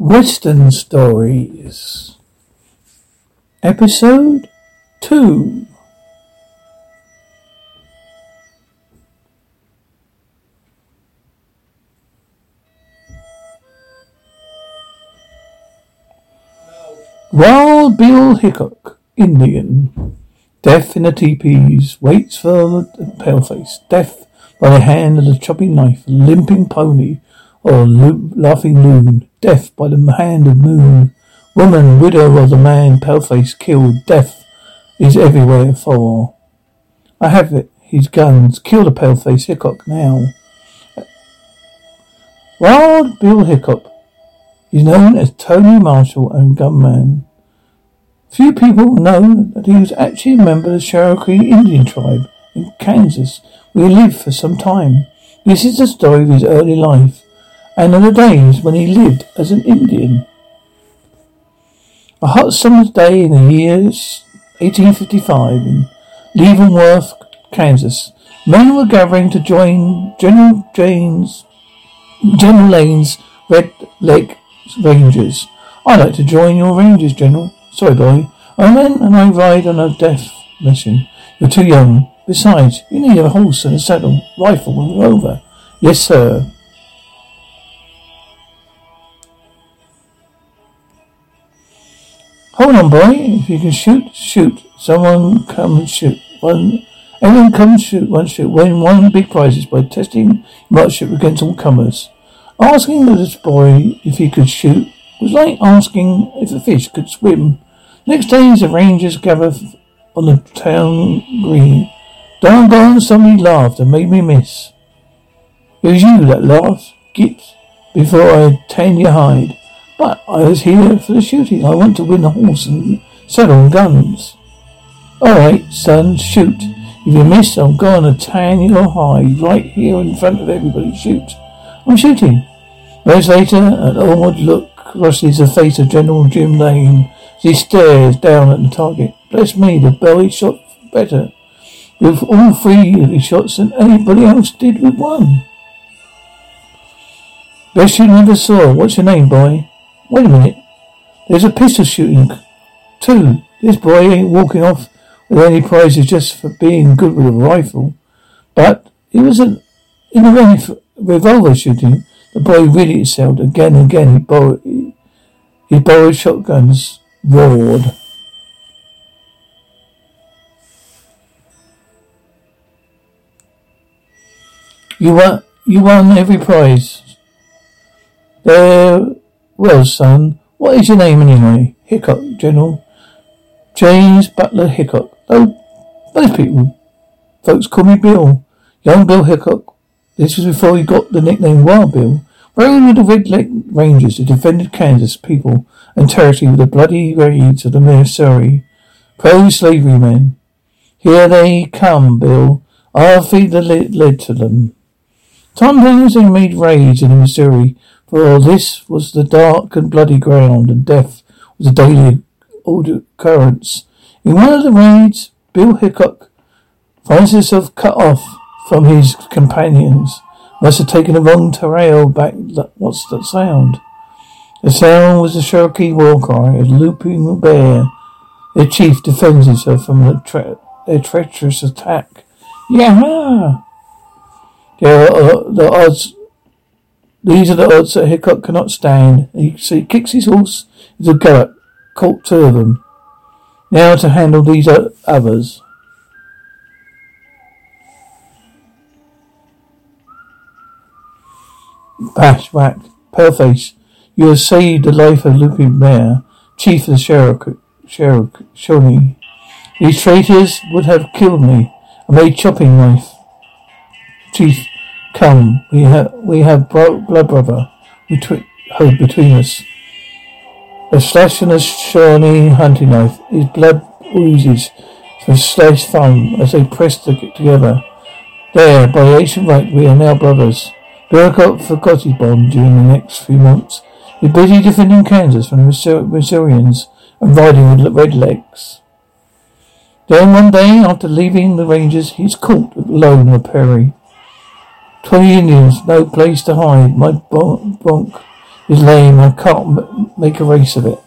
Western Stories, Episode 2. Wild Bill Hickok, Indian. deaf in the teepees, waits for the paleface. deaf by the hand of the chopping knife, limping pony, or lo- laughing loon. Death by the hand of moon. Woman, widow of the man, paleface, killed. Death is everywhere for. I have it. His guns. Kill the paleface Hickok now. Wild Bill Hickok is known as Tony Marshall and Gunman. Few people know that he was actually a member of the Cherokee Indian tribe in Kansas, where he lived for some time. This is the story of his early life and of the days when he lived as an Indian. A hot summer's day in the year 1855 in Leavenworth, Kansas, men were gathering to join General James, General Lane's Red Lake Rangers. I'd like to join your Rangers, General. Sorry, boy. I'm in and I ride on a death mission. You're too young. Besides, you need a horse and a saddle, rifle and rover. Yes, sir. Hold on, boy. If you can shoot, shoot. Someone come and shoot. One, everyone come and shoot. One shoot. Win one big prizes by testing marksmanship against all comers. Asking this boy if he could shoot was like asking if a fish could swim. Next day, the rangers gathered on the town green. Down gone, somebody laughed and made me miss. It was you that laughed, Git, before I tan your hide. But I was here for the shooting. I want to win a horse and saddle and guns. All right, son, shoot. If you miss, I'm going to tan your hide right here in front of everybody. Shoot. I'm shooting. Moments later, an onward look crosses the face of General Jim Lane as he stares down at the target. Bless me, the belly shot better with all three of his shots than anybody else did with one. Best you never saw. What's your name, boy? Wait a minute. There's a pistol shooting. Two. This boy ain't walking off with any prizes just for being good with a rifle. But he was in the revolver shooting. The boy really excelled. Again and again he borrowed, he, he borrowed shotguns, roared. You won, you won every prize. There well, son, what is your name anyway? Hickok, General. James Butler Hickok. Oh, most people, folks call me Bill. Young Bill Hickok. This was before he got the nickname Wild Bill. Rode with the Red Lake Rangers who defended Kansas people and territory with the bloody raids of the Missouri pro-slavery men. Here they come, Bill. I'll feed the lead to them. Sometimes they made raids in Missouri for this was the dark and bloody ground, and death was a daily occurrence. In one of the raids, Bill Hickok finds himself cut off from his companions. Must have taken the wrong trail back. What's that sound? The sound was the Cherokee war cry, a looping bear. Their chief defends himself from a tre- their treacherous attack. Yeah! There are uh, the odds these are the odds that Hickok cannot stand. He, so he kicks his horse into a gallop, caught two of them. Now to handle these others. Bash, whack, paleface. You have saved the life of Looping Bear, chief of the Cherokee. Shawnee. These traitors would have killed me. I made chopping knife. Chief, Come, we have we have bro- blood brother between hope between us. A slash and a Shawnee hunting knife. His blood oozes from sliced thumb as they press together. There, by ancient right, we are now brothers. Burkott forgot his bond during the next few months. He's busy defending Kansas from the Missourians and riding with red legs. Then one day, after leaving the Rangers, he's caught alone in a prairie. Twenty Indians, no place to hide. My bronc is lame. I can't make a race of it.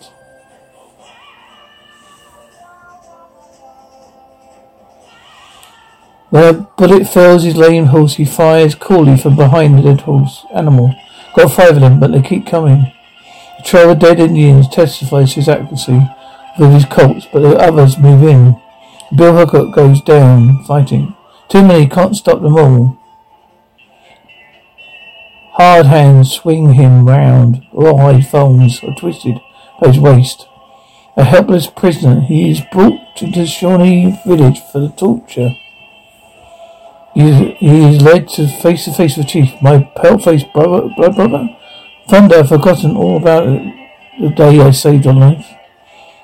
When a bullet fells his lame horse, he fires coolly from behind the dead horse animal. Got five of them, but they keep coming. The trail of dead Indians testifies to his accuracy with his Colts, but the others move in. Bill Hickok goes down, fighting. Too many, can't stop them all. Hard hands swing him round. Rawhide thongs are twisted by his waist. A helpless prisoner, he is brought to the Shawnee village for the torture. He is, he is led to face to face with the Chief, my pale-faced brother, blood brother. Thunder, I've forgotten all about the day I saved your life.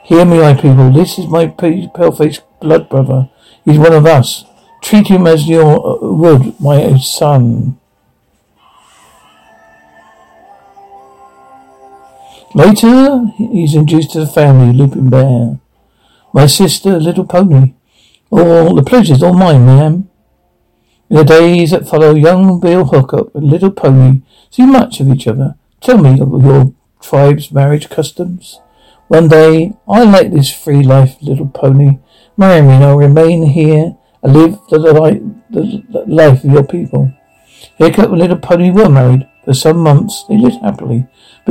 Hear me, my people. This is my pale-faced blood brother. He's one of us. Treat him as you uh, would my son. Later, he's introduced to the family, Looping Bear. My sister, Little Pony. All the pleasure's all mine, ma'am. In the days that follow, young Bill Hickok and Little Pony see much of each other. Tell me of your tribe's marriage customs. One day, I like this free life, Little Pony. Marry me and I'll remain here and live the, life, the life of your people. Hickok and Little Pony were married. For some months, they lived happily.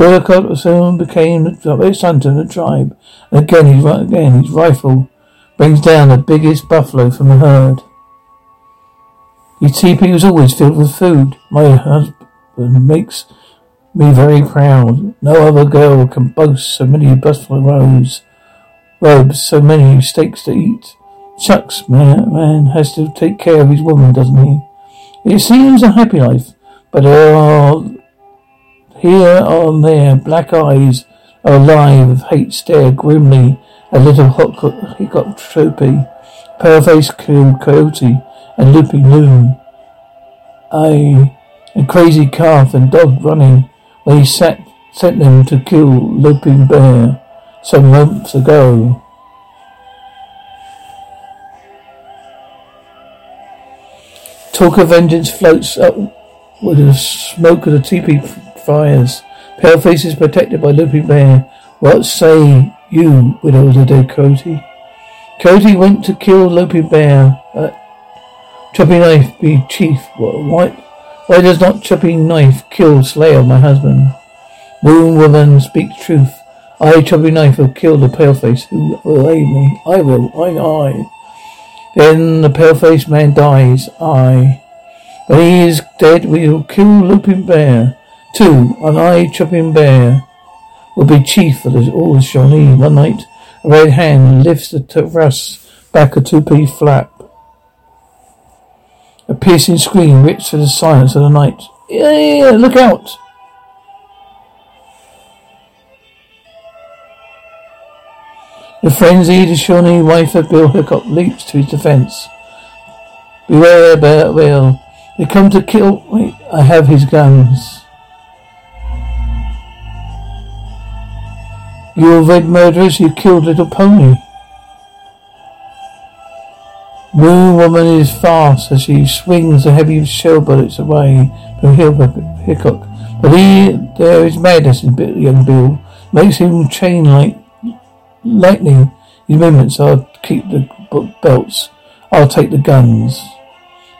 Hickok soon became the hunter in the tribe. Again, he, again, his rifle brings down the biggest buffalo from the herd. His teepee was always filled with food. My husband makes me very proud. No other girl can boast so many buffalo robes, robes, so many steaks to eat. Shucks, man, man has to take care of his woman, doesn't he? It seems a happy life, but there are here and there black eyes alive with hate stare grimly at little Hickok trophy, pale-faced coyote, and looping loon. I, a crazy calf and dog running where he sat, sent them to kill Looping Bear some months ago. Talk of vengeance floats up with the smoke of the teepee fires. Pale faces protected by Looping Bear. What say you, widow of dead Cody? Cody went to kill Looping Bear Chopping knife be chief. Why, why does not chopping knife kill slayer my husband? Moon woman, speak truth. I, chopping knife, will kill the paleface who will aid me. I will. I, I. Then the paleface man dies. I. When he is dead, we will kill Looping Bear. Two, an I, Chopping Bear, will be chief of all the Shawnee. One night, a red hand lifts the thrust back a teepee flap. A piercing scream rips through the silence of the night. Yeah, yeah, yeah, look out! The frenzied Shawnee wife of Bill Hickok leaps to his defense. Beware, Bear Bill. They come to kill. Wait, I have his guns. You red murderers, you killed little pony. Moon Woman is fast as she swings the heavy shell bullets away from Hickok. But he, there is madness in young Bill. Makes him chain like lightning. His movements I'll keep the belts. I'll take the guns.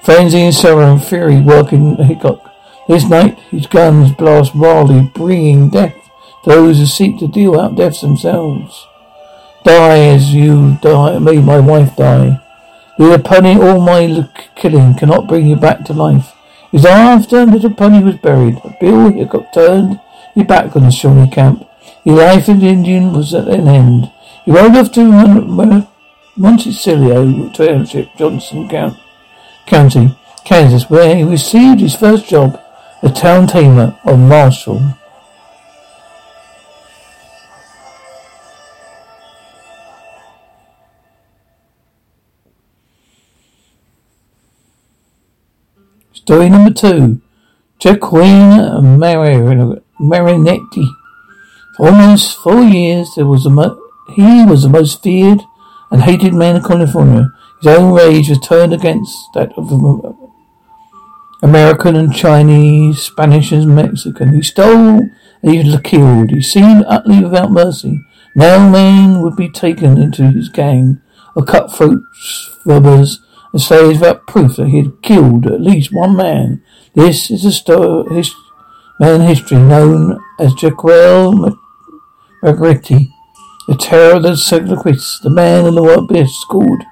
Frenzy and sorrow and fury working the Hickok. This night his guns blast wildly, bringing death those who seek to deal out death themselves. Die as you die, made my wife die. The pony all my killing cannot bring you back to life. It was after little pony was buried. Bill Hickok turned his back on the Shawnee camp. His life in the Indian was at an end. He rode off to Mon- Monticello Township, Johnson County, Kansas, where he received his first job as town tamer of Marshall. Story number two. Joaquin Marinetti. For almost four years, there was a mo- he was the most feared and hated man in California. His own rage was turned against that of American and Chinese, Spanish and Mexican. He stole and he killed. He seemed utterly without mercy. Now man would be taken into his gang of cutthroats, robbers, and say without proof that he had killed at least one man. This is a his, man history known as Jaquel Margretti, the terror of the Sequoias, the man in the white beard called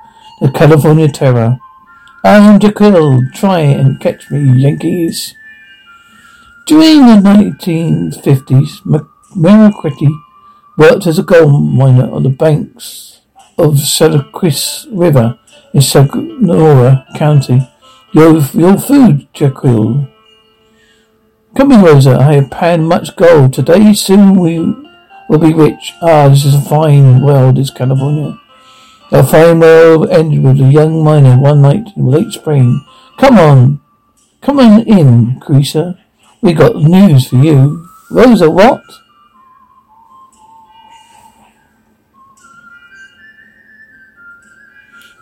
the California Terror. I am Jaquel. Try and catch me, Yankees. During the 1950s, Margretti worked as a gold miner on the banks of the Sequoias River in Sonora County. Your, your food, Jaquil. Come in, Rosa. I have panned much gold. Today, soon we will be rich. Ah, this is a fine world, is California. A fine world ended with a young miner one night in late spring. Come on. Come on in, Creaser. We got news for you. Rosa, what?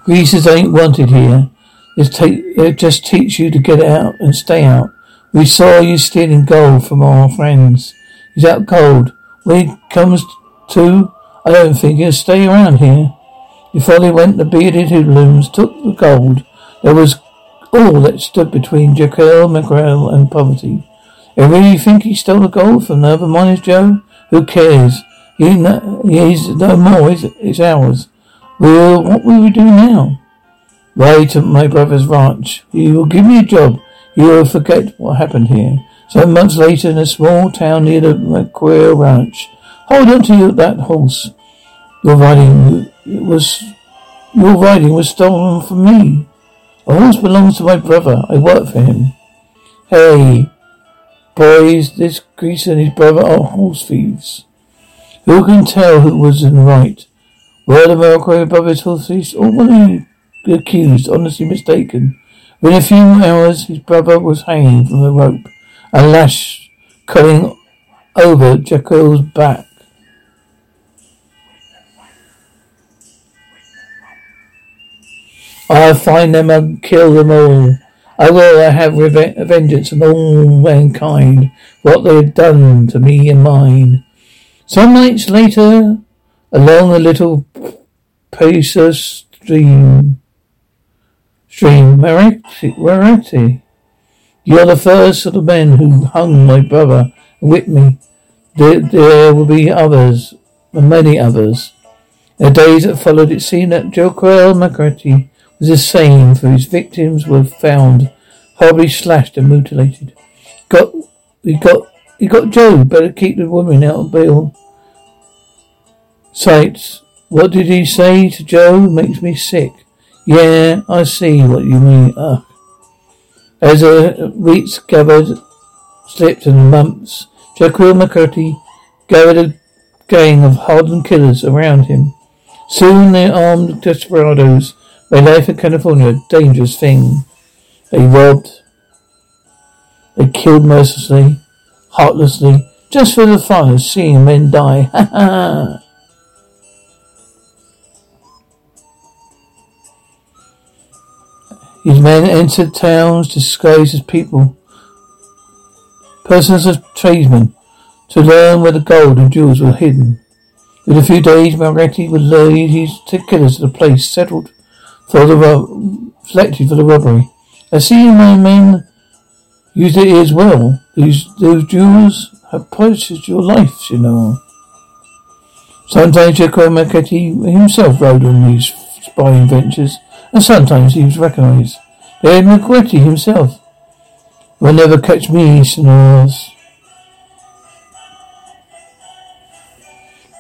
Greasers ain't wanted here. Just, take, it just teach you to get out and stay out. We saw you stealing gold from our friends. He's out cold. When he comes to, I don't think he'll stay around here. Before they went, the bearded hoodlums took the gold. There was all that stood between Jaquel McGrail and poverty. You really think he stole the gold from the other miners, Joe? Who cares? He, he's no more. It's, it's ours. Well, what will we do now? Ride to my brother's ranch. He will give me a job. You will forget what happened here. Some months later, in a small town near the McQuarrie Ranch, hold on to that horse. Your riding it was your riding was stolen from me. A horse belongs to my brother. I work for him. Hey, boys, this greaser and his brother are horse thieves. Who can tell who was in the right? Word of Morocco above his horses, or one the accused, honestly mistaken. Within a few hours, his brother was hanging from a rope, a lash cutting over Jekyll's back. I'll find them and kill them all. I will have vengeance on all mankind, what they have done to me and mine. Some nights later, along the little Pacer stream. Stream, Marati. You're the first of the men who hung my brother and whipped me. There, there will be others, many others. In the days that followed, it seemed that Joquel Margretti was the same, for his victims were found horribly slashed and mutilated. Got, he got, he got Joe. Better keep the woman out of bail. Sights. What did he say to Joe? Makes me sick. Yeah, I see what you mean. Ah. Ugh. As the weeks gathered, slipped and months, Jaquil McCurdy gathered a gang of hardened killers around him. Soon the armed desperados made life in California a dangerous thing. They robbed, they killed mercilessly, heartlessly, just for the fun of seeing men die. Ha ha! These men entered towns disguised as people, persons as tradesmen, to learn where the gold and jewels were hidden. Within a few days, Margretti would lead his killers to the place settled for the ro- selected for the robbery. I see my men used it as well. These those jewels have purchased your life, you know. Sometimes Jacob Margretti himself rode on these spying ventures and sometimes he was recognized. Eh, Ed McGretty himself. Will never catch me, snores.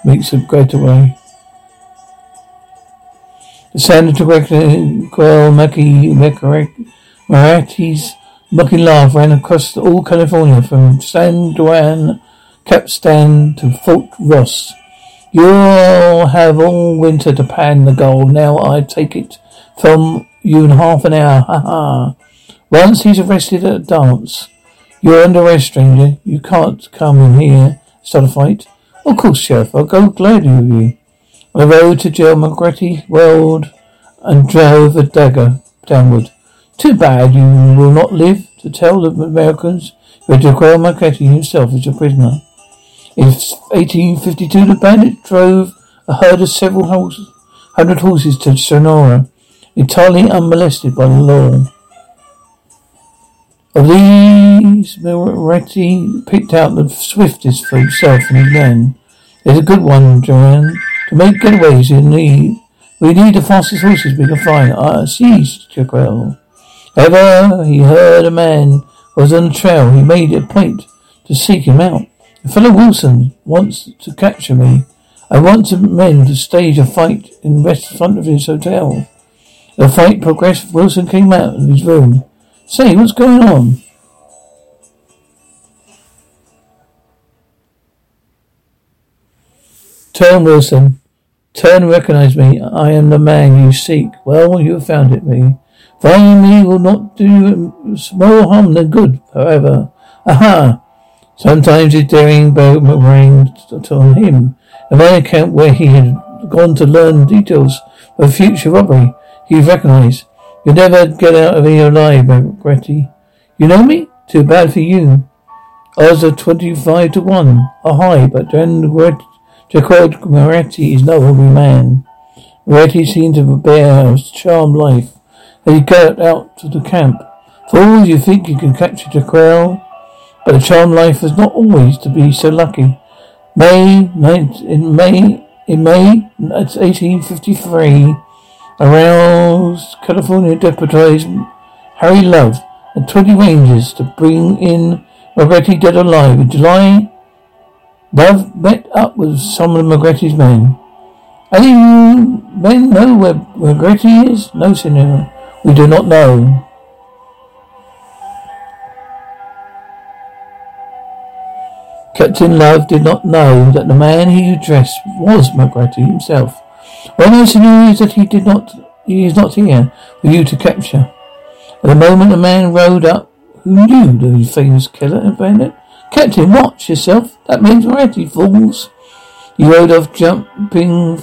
Makes a great away. The sound of Quell Mackie Marathi's mocking laugh ran across all California from San Juan Capitan to Fort Ross. You'll have all winter to pan the gold. Now I take it from you in half an hour. Ha ha. Once he's arrested at a dance. You're under arrest, stranger. You can't come in here. Start a fight. Of course, Sheriff. I'll go gladly with you. On the road to jail, McGretty whirled and drove a dagger downward. Too bad you will not live to tell the Americans that Jaquel McGretty himself is a prisoner. In 1852, the bandit drove a herd of several hundred horses to Sonora, entirely unmolested by the law. Of these, Moretti picked out the swiftest for himself and his men. A good one, Joanne. To make getaways, you need we need the fastest horses we can find. Ah, see, Chaquel. However, he heard a man was on the trail. He made it a point to seek him out. A fellow Wilson wants to capture me. I want some men to stage a fight in the front of his hotel. The fight progressed. Wilson came out of his room. Say, what's going on? Turn, Wilson. Turn and recognize me. I am the man you seek. Well, you have found it, me. Finding me will not do more harm than good, however. Aha! Sometimes his daring boomerang on him. In my account where he had gone to learn details of future robbery, he recognized. You'll never get out of here alive, Moretti. You know me? Too bad for you. Odds are twenty-five to one. A high, but Jacob Moretti is no ordinary man. Moretti seemed to bear a charmed life as he got out to the camp. Fools, you think you can capture Jaquel? But the charmed life was not always to be so lucky. May, in May, in May, 1853, aroused California deputized Harry Love and 20 rangers to bring in Moretti dead alive. In July, Love met up with some of Mogretti's men. Any men know where Mogretti is? No, Senor. We do not know. Captain Love did not know that the man he addressed was Mogretti himself. What I know, Senor, is that he did not he is not here for you to capture. At the moment a man rode up who knew the famous killer and bandit. Captain, watch yourself. That means Mogretti, fools. He rode off jumping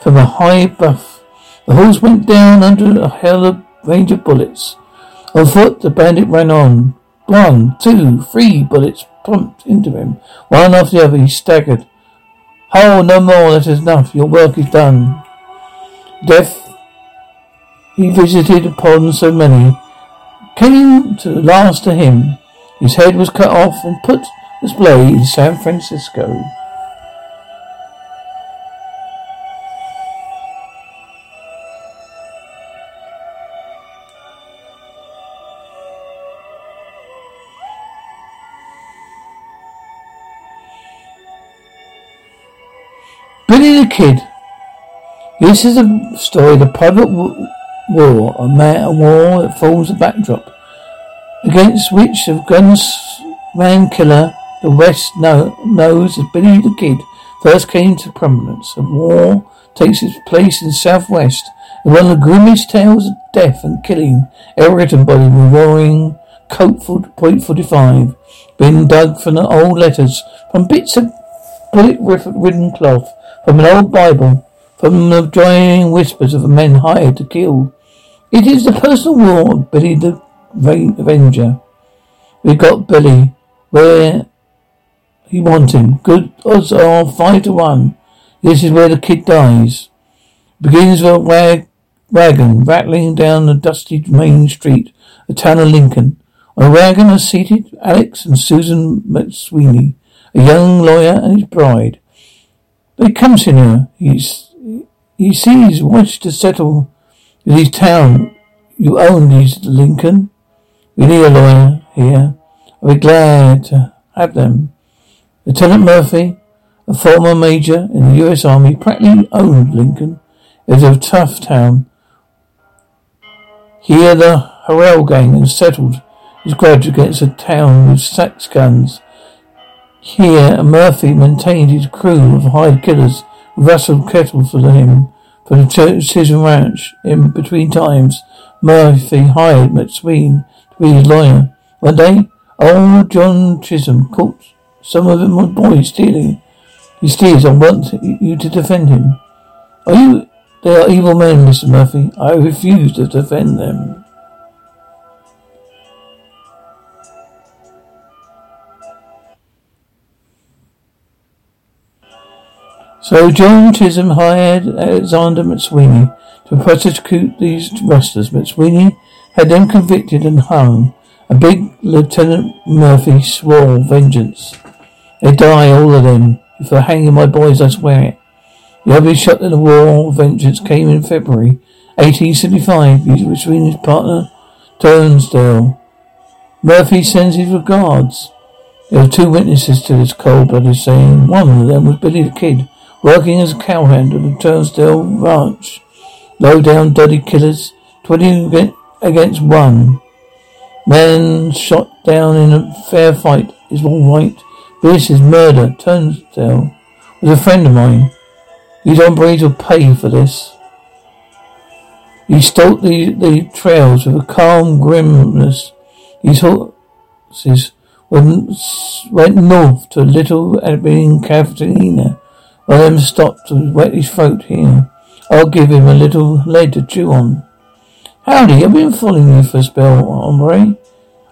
from a high buff. The horse went down under a hell of range of bullets. On foot the bandit ran on. One, two, three bullets pumped into him. One after the other, he staggered. Oh, no more, that is enough. Your work is done. Death he visited upon so many came to last to him. His head was cut off and put display in San Francisco. Billy the Kid. This is a story of the private war, a, man, a war that forms a backdrop against which the gunman killer the West know, knows as Billy the Kid first came to prominence. The war takes its place in the Southwest and one of the grimmest tales of death and killing ever written by the roaring Colt Point 45, been dug from the old letters, from bits of bullet-ridden cloth, from an old Bible, from the drying whispers of men hired to kill. It is the personal war of Billy the Avenger. We got Billy where he wants him. Good odds are five to one. This is where the kid dies. Begins with a wag- wagon rattling down the dusty main street, the town of Lincoln. On a wagon are seated Alex and Susan McSweeney, a young lawyer and his bride. They come, senor. He's, he sees, wants to settle his town. You own these, Lincoln. We need a lawyer here. I'll be glad to have them. Lieutenant Murphy, a former major in the U.S. Army, practically owned Lincoln. It was a tough town. Here the Harrell gang had settled his grudge against a town with sax guns. Here Murphy maintained his crew of hired killers rustled cattle for him for the Chisum Ranch. In between times, Murphy hired McSween to be his lawyer. One day, old John Chisum caught some of my boys stealing. He steals. I want you to defend him. Are you? They are evil men, Mr. Murphy. I refuse to defend them. So John Chisum hired Alexander McSweeney to prosecute these rustlers. McSweeney had them convicted and hung. A big Lieutenant Murphy swore vengeance. They die, all of them. If they're hanging my boys, I swear it. The ugly shot in the war vengeance came in February 1875. He between his partner, Tunstall. Murphy sends his regards. There were two witnesses to this cold-blooded saying. One of them was Billy the Kid, working as a cowhand at the Tunstall Ranch. Low-down, dirty killers, twenty against one. Man shot down in a fair fight is all right. This is murder. Tunstall was a friend of mine. These hombres will pay for this. He stalked the, the trails with a calm grimness. His horses went, went north to a Little Albany Catalina. One of them stopped to wet his throat here. I'll give him a little lead to chew on. Howdy, I've been following you for a spell, hombre.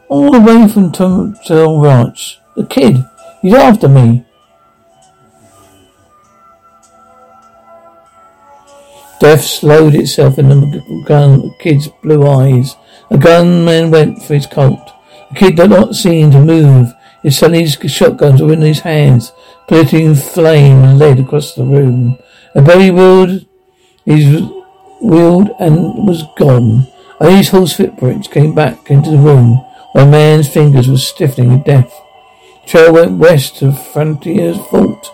All the way from Tunstall Ranch. The kid, he's after me. Death slowed itself in the gun, kid's blue eyes. A gunman went for his Colt. The kid did not seem to move. His sonny's shotguns were in his hands, splitting flame and lead across the room. A belly wheeled, his wheeled and was gone. Only his horse footprints came back into the room. A man's fingers were stiffening in death. Trail went west to Frontier's Fort.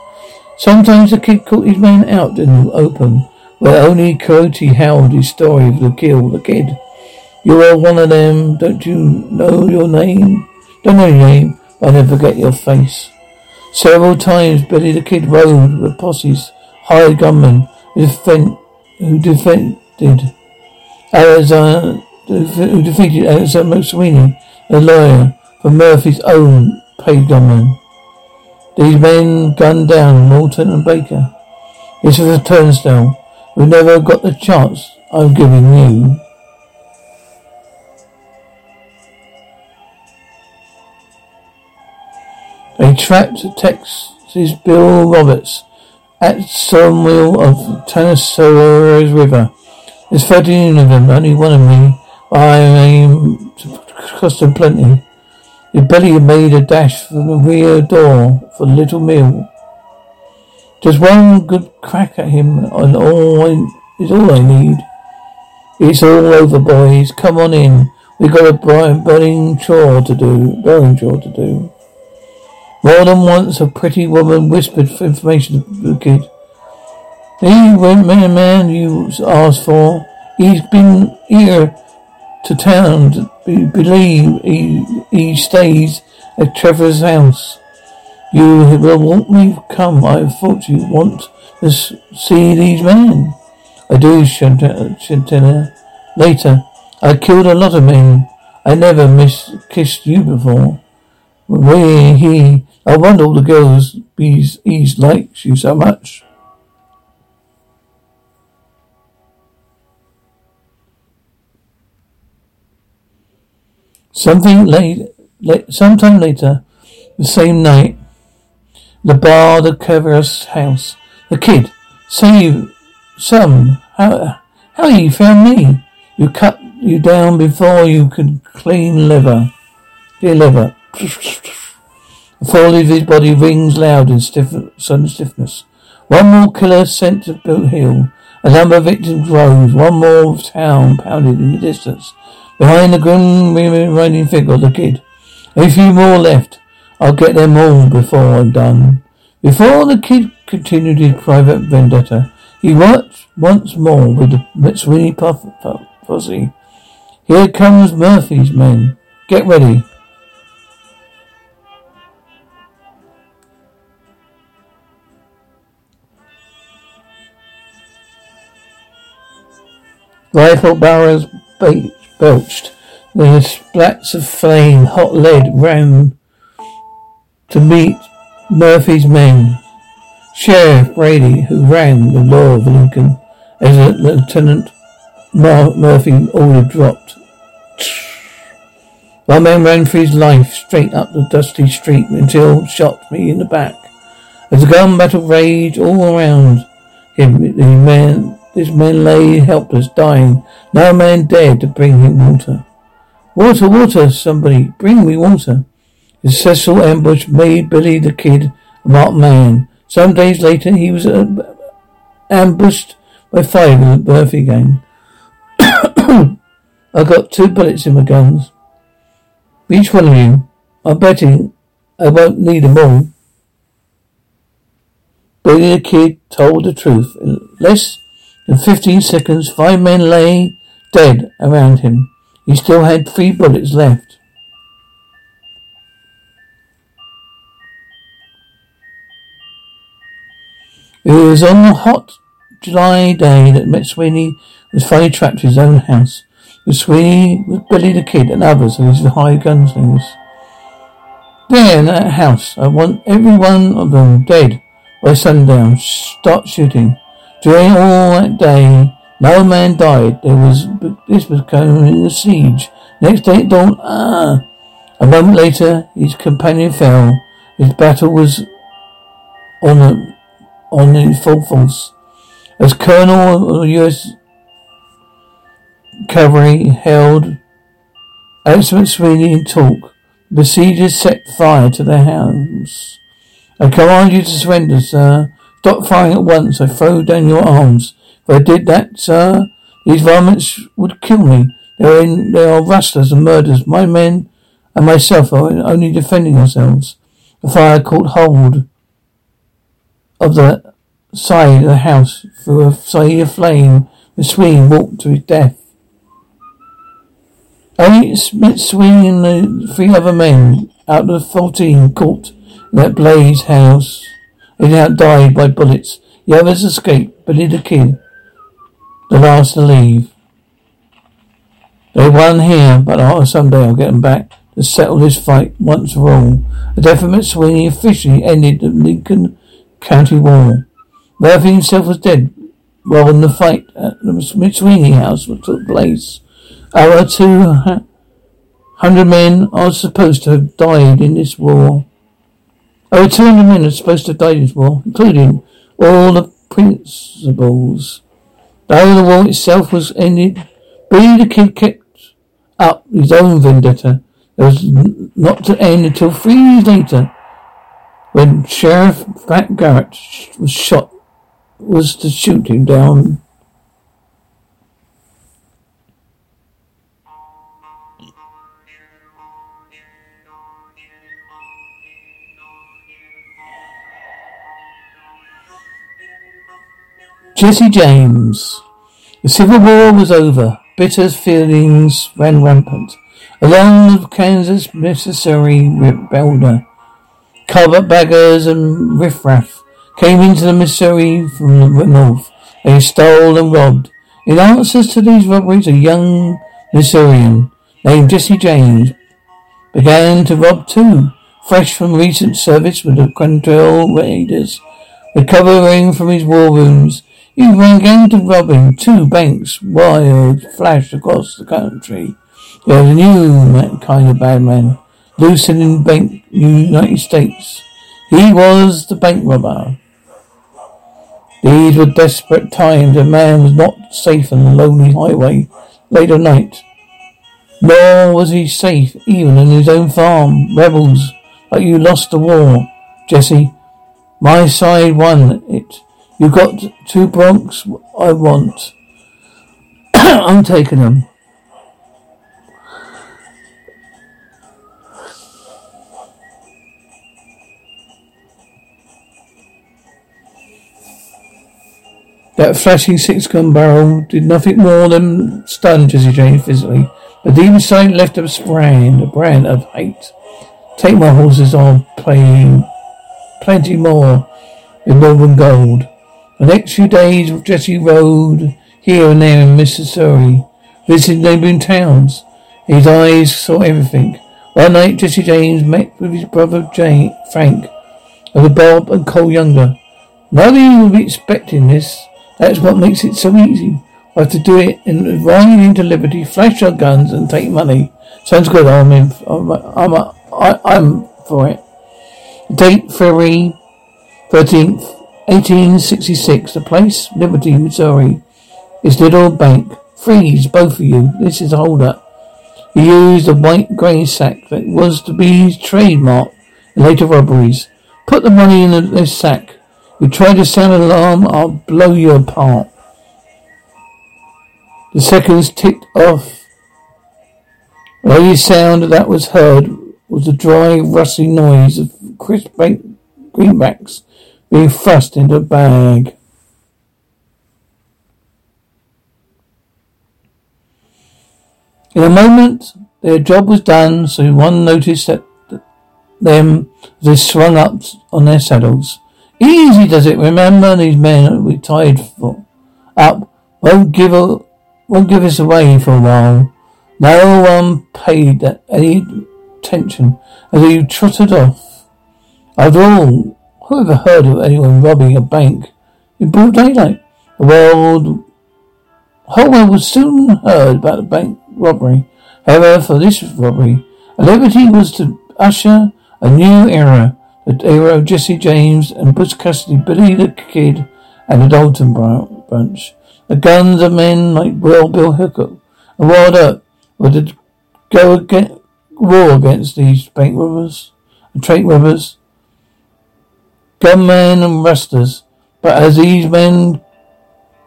Sometimes the kid caught his man out in the open where only Coyote held his story of the kill the kid. You are one of them. Don't you know your name? Don't know your name, but I never forget your face. Several times Billy the Kid rode with posses, hired gunmen who, defend, who defended Alexander, who defeated Alexander McSweeney, a lawyer for Murphy's own paid gunmen. These men gunned down Morton and Baker. This was a Tunstall who never got the chance I'm giving you. They trapped Texas Bill Roberts at Sawmill of Tanasaro's River. There's thirteen of them, only one of me. I aim to cost them plenty. The belly made a dash for the rear door for the little mill. Just one good crack at him and all I, is all I need. It's all over, boys. Come on in. We've got a burning chore to do. Burning chore to do. More than once a pretty woman whispered for information to the kid. He went man, man you asked for. He's been here to town to be, believe he, he stays at Trevor's house. You will want me to come. I thought you want to see these men. I do, Chantina. Later, I killed a lot of men. I never miss kissed you before. Where he, I wonder all the girls he's, he's likes you so much. Something late, late, sometime later, the same night, the bar, the Kever's house. The kid. Save some. How, how you found me? You cut you down before you could clean liver. Dear liver. The fall of his body rings loud in stiff, sudden stiffness. One more killer sent to Boot Hill. A number of victims rose. One more town pounded in the distance. Behind the grim, riding figure of the kid. A few more left. I'll get them all before I'm done. Before the kid continued his private vendetta, he worked once more with the McSweeney puff, puff, posse. Here comes Murphy's men. Get ready. Rifle barrels belched. The splats of flame, hot lead ran to meet Murphy's men. Sheriff Brady, who ran the law of Lincoln, as a Lieutenant Mar- Murphy order dropped. One man ran for his life straight up the dusty street until shot me in the back. As the gun battle raged all around him, the man, this man lay helpless, dying. No man dared to bring him water. Water, water, somebody, bring me water. The successful ambush made Billy the Kid a marked man. Some days later, he was uh, ambushed by five in the Murphy gang. I got two bullets in my guns. Each one of you. I'm betting I won't need them all. Billy the Kid told the truth. In fifteen seconds, five men lay dead around him. He still had three bullets left. It was on a hot July day that McSweeney was finally trapped in his own house. With Sweeney, with Billy the Kid and others of his hired gunslingers. There in that house, I want every one of them dead by sundown. Start shooting. During all that day, no man died. There was this was becoming a siege. Next day dawn, ah, a moment later, his companion fell. His battle was on the on full force. As Colonel of the U.S. Cavalry held Alex McSweeney in talk, The besiegers set fire to their house. I command you to surrender, sir. Stop firing at once. I throw down your arms. If I did that, sir, these varmints would kill me. They are, in, they are rustlers and murderers. My men and myself are only defending ourselves. The fire caught hold of the side of the house through a sea of flame. The swing walked to his death. Only Swing and the three other men out of the fourteen caught in that Blaze house. Now died by bullets. The others escaped, Billy the Kid, the last to leave. They won here, but oh, someday I'll get them back to settle this fight once for all. The death of McSweeney officially ended the Lincoln County War. Murphy himself was dead while well, the fight at the McSweeney house took place. Our two hundred men are supposed to have died in this war. Over 200 men are supposed to in this war, including all the principals. Though the war itself was ended, Billy the Kid kept up his own vendetta. It was not to end until three years later, when Sheriff Pat Garrett was shot, was to shoot him down Jesse James. The Civil War was over. Bitter feelings ran rampant. Along the Kansas Mississippi border, carpetbaggers and riffraff came into the Missouri from the north. They stole and robbed. In answer to these robberies, a young Missourian named Jesse James began to rob too. Fresh from recent service with the Quantrill Raiders, recovering from his war wounds, you began to robbing two banks wild flashed across the country. Was a new kind of bad man, loose in bank United States. He was the bank robber. These were desperate times. A man was not safe on the lonely highway late at night. Nor was he safe even in his own farm. Rebels, like you lost the war, Jesse. My side won it. You got two broncs I want. I'm taking them. That flashing six gun barrel did nothing more than stun Jesse James physically, but deep inside left a brand, a brand of hate. Take my horses on, playing plenty more in Northern Gold. The next few days, Jesse rode here and there in Mississippi, visiting neighboring towns. His eyes saw everything. One night, Jesse James met with his brother Jay, Frank, of the Bob and Cole Younger. Nobody would be expecting this. That's what makes it so easy. I have to do it in riding into liberty, flash our guns, and take money. Sounds good. I'm in. I'm. I'm. I'm for it. Date ferry 13th, 1866. The place, Liberty, Missouri. His little bank. Freeze, both of you. This is a hold up. He used a white grey sack that was to be his trademark in later robberies. Put the money in this sack. You try to sound an alarm, I'll blow you apart. The seconds ticked off. The only sound that was heard was the dry, rusty noise of crisp greenbacks being thrust into a bag. In a moment, their job was done, so one noticed that them as they swung up on their saddles. Easy does it, remember? These men we tied for, up won't give a, won't give us away for a while. No one paid any attention as he trotted off. After all, who ever heard of anyone robbing a bank in broad daylight? The world, whole world was soon heard about the bank robbery. However, for this robbery, a liberty was to usher a new era. The era of Jesse James and Butch Cassidy, Billy the Kid, and the Dalton bunch. The guns of men like Wild Bill Hickok and Wild were to go against, war against these bank robbers and train robbers, gunmen and rustlers. But as these men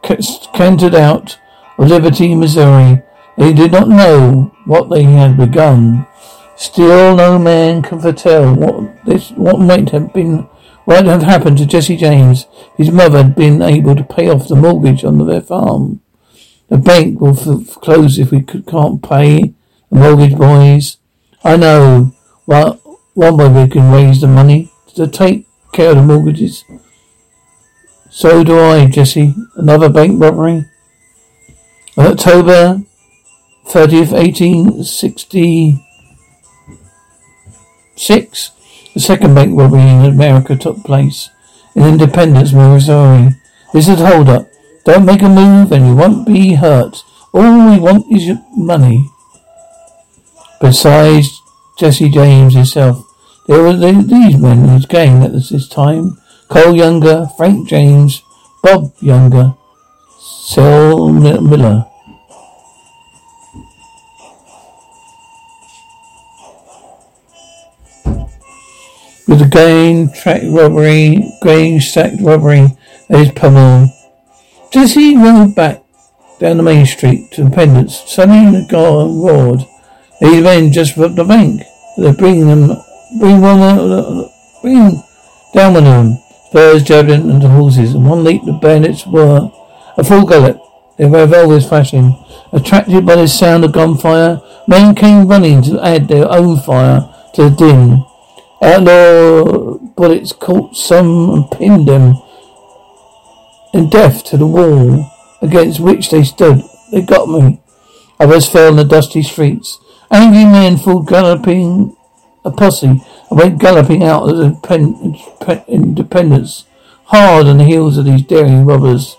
cantered out of Liberty, Missouri, they did not know what they had begun. Still, no man can foretell what this what might have been what have happened to Jesse James. His mother had been able to pay off the mortgage on their farm. The bank will close if we can't pay the mortgage, boys. I know. Well, one way we can raise the money to take care of the mortgages. So do I, Jesse. Another bank robbery. October 30th, 1866, The second bank robbery in America took place in Independence, Missouri. This is hold up. Don't make a move and you won't be hurt. All we want is your money. Besides Jesse James himself, there were these men his gang at this time. Cole Younger, Frank James, Bob Younger, Clell Miller. With the gang track robbery, grain sacked robbery at his pommel. Jesse rode back down the main street to Independence. Suddenly the guard roared. These men just robbed the bank. They're bringing them, bring one, uh, bring down one of them. Spurs jabbing into horses, and one leap the bandits were a full gallop. Their revolvers flashing. Attracted by the sound of gunfire, men came running to add their own fire to the din. Outlaw bullets caught some and pinned them in death to the wall against which they stood. They got me. Others fell in the dusty streets. Angry men full galloping a posse and went galloping out of the independence, hard on the heels of these daring robbers.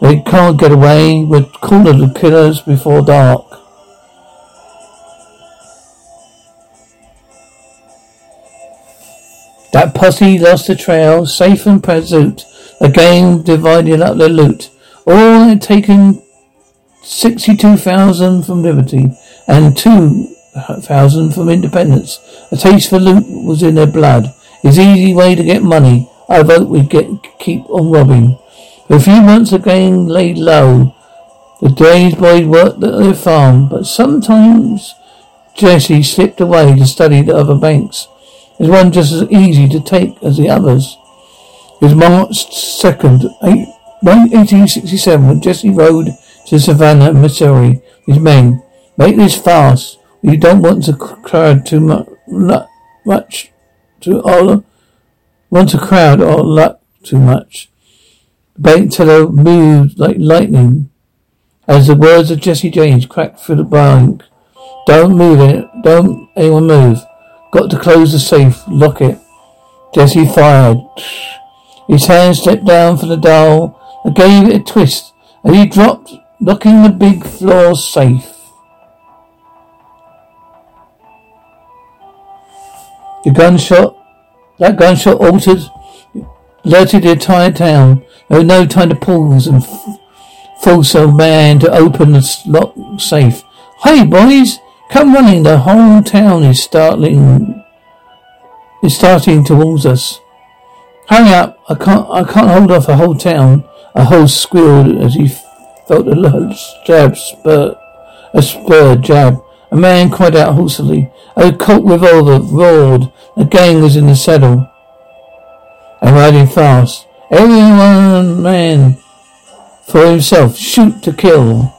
They can't get away. We're cornered the killers before dark. That posse lost the trail, safe and pursuit. Gang divided up their loot. All had taken 62,000 from Liberty and 2,000 from Independence. A taste for loot was in their blood. It's easy way to get money. I vote we get keep on robbing. For a few months the gang laid low. The day's boys worked at their farm, but sometimes Jesse slipped away to study the other banks is one just as easy to take as the others. It was March 2nd, 1867, when Jesse rode to Savannah, Missouri, with his men. Make this fast. You don't want to crowd too much, much to all, want to crowd or luck too much. Teller moved like lightning as the words of Jesse James cracked through the bank. Don't move it. Don't anyone move. Got to close the safe. Lock it. Jesse fired. His hand slipped down from the dial and gave it a twist and he dropped, locking the big floor safe. The gunshot, that gunshot altered alerted the entire town. There was no time to pause and f- force a man to open the lock safe. Hey, boys, come running. The whole town is startling, is starting towards us. Hurry up. I can't, I can't hold off a whole town. A host squealed as he felt a jab spur, a spur jab. A man cried out hoarsely. A Colt revolver roared. A gang was in the saddle and riding fast. Everyone, man, for himself. Shoot to kill.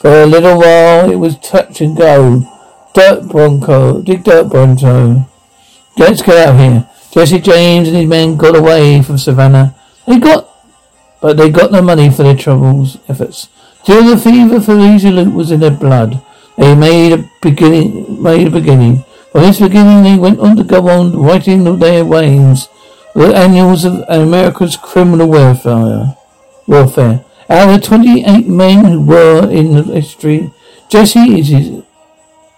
For a little while it was touch and go. Dirt Bronco, dig Dirt Bronco. Let's get out of here. Jesse James and his men got away from Savannah. They got, but they got no money for their troubles, efforts. Still the fever for easy loot was in their blood. They made a beginning, made a beginning. From this beginning they went on to go on writing their ways the annuals of America's criminal warfare. Warfare. Out of the 28 men who were in the history, Jesse is his,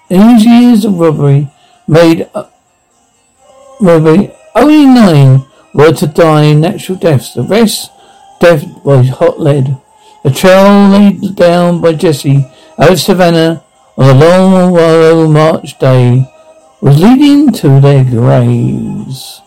in his years of robbery made uh, robbery. Only nine were to die natural deaths. The rest death by hot lead. The trail laid down by Jesse out of Savannah on a long, wild March day was leading to their graves.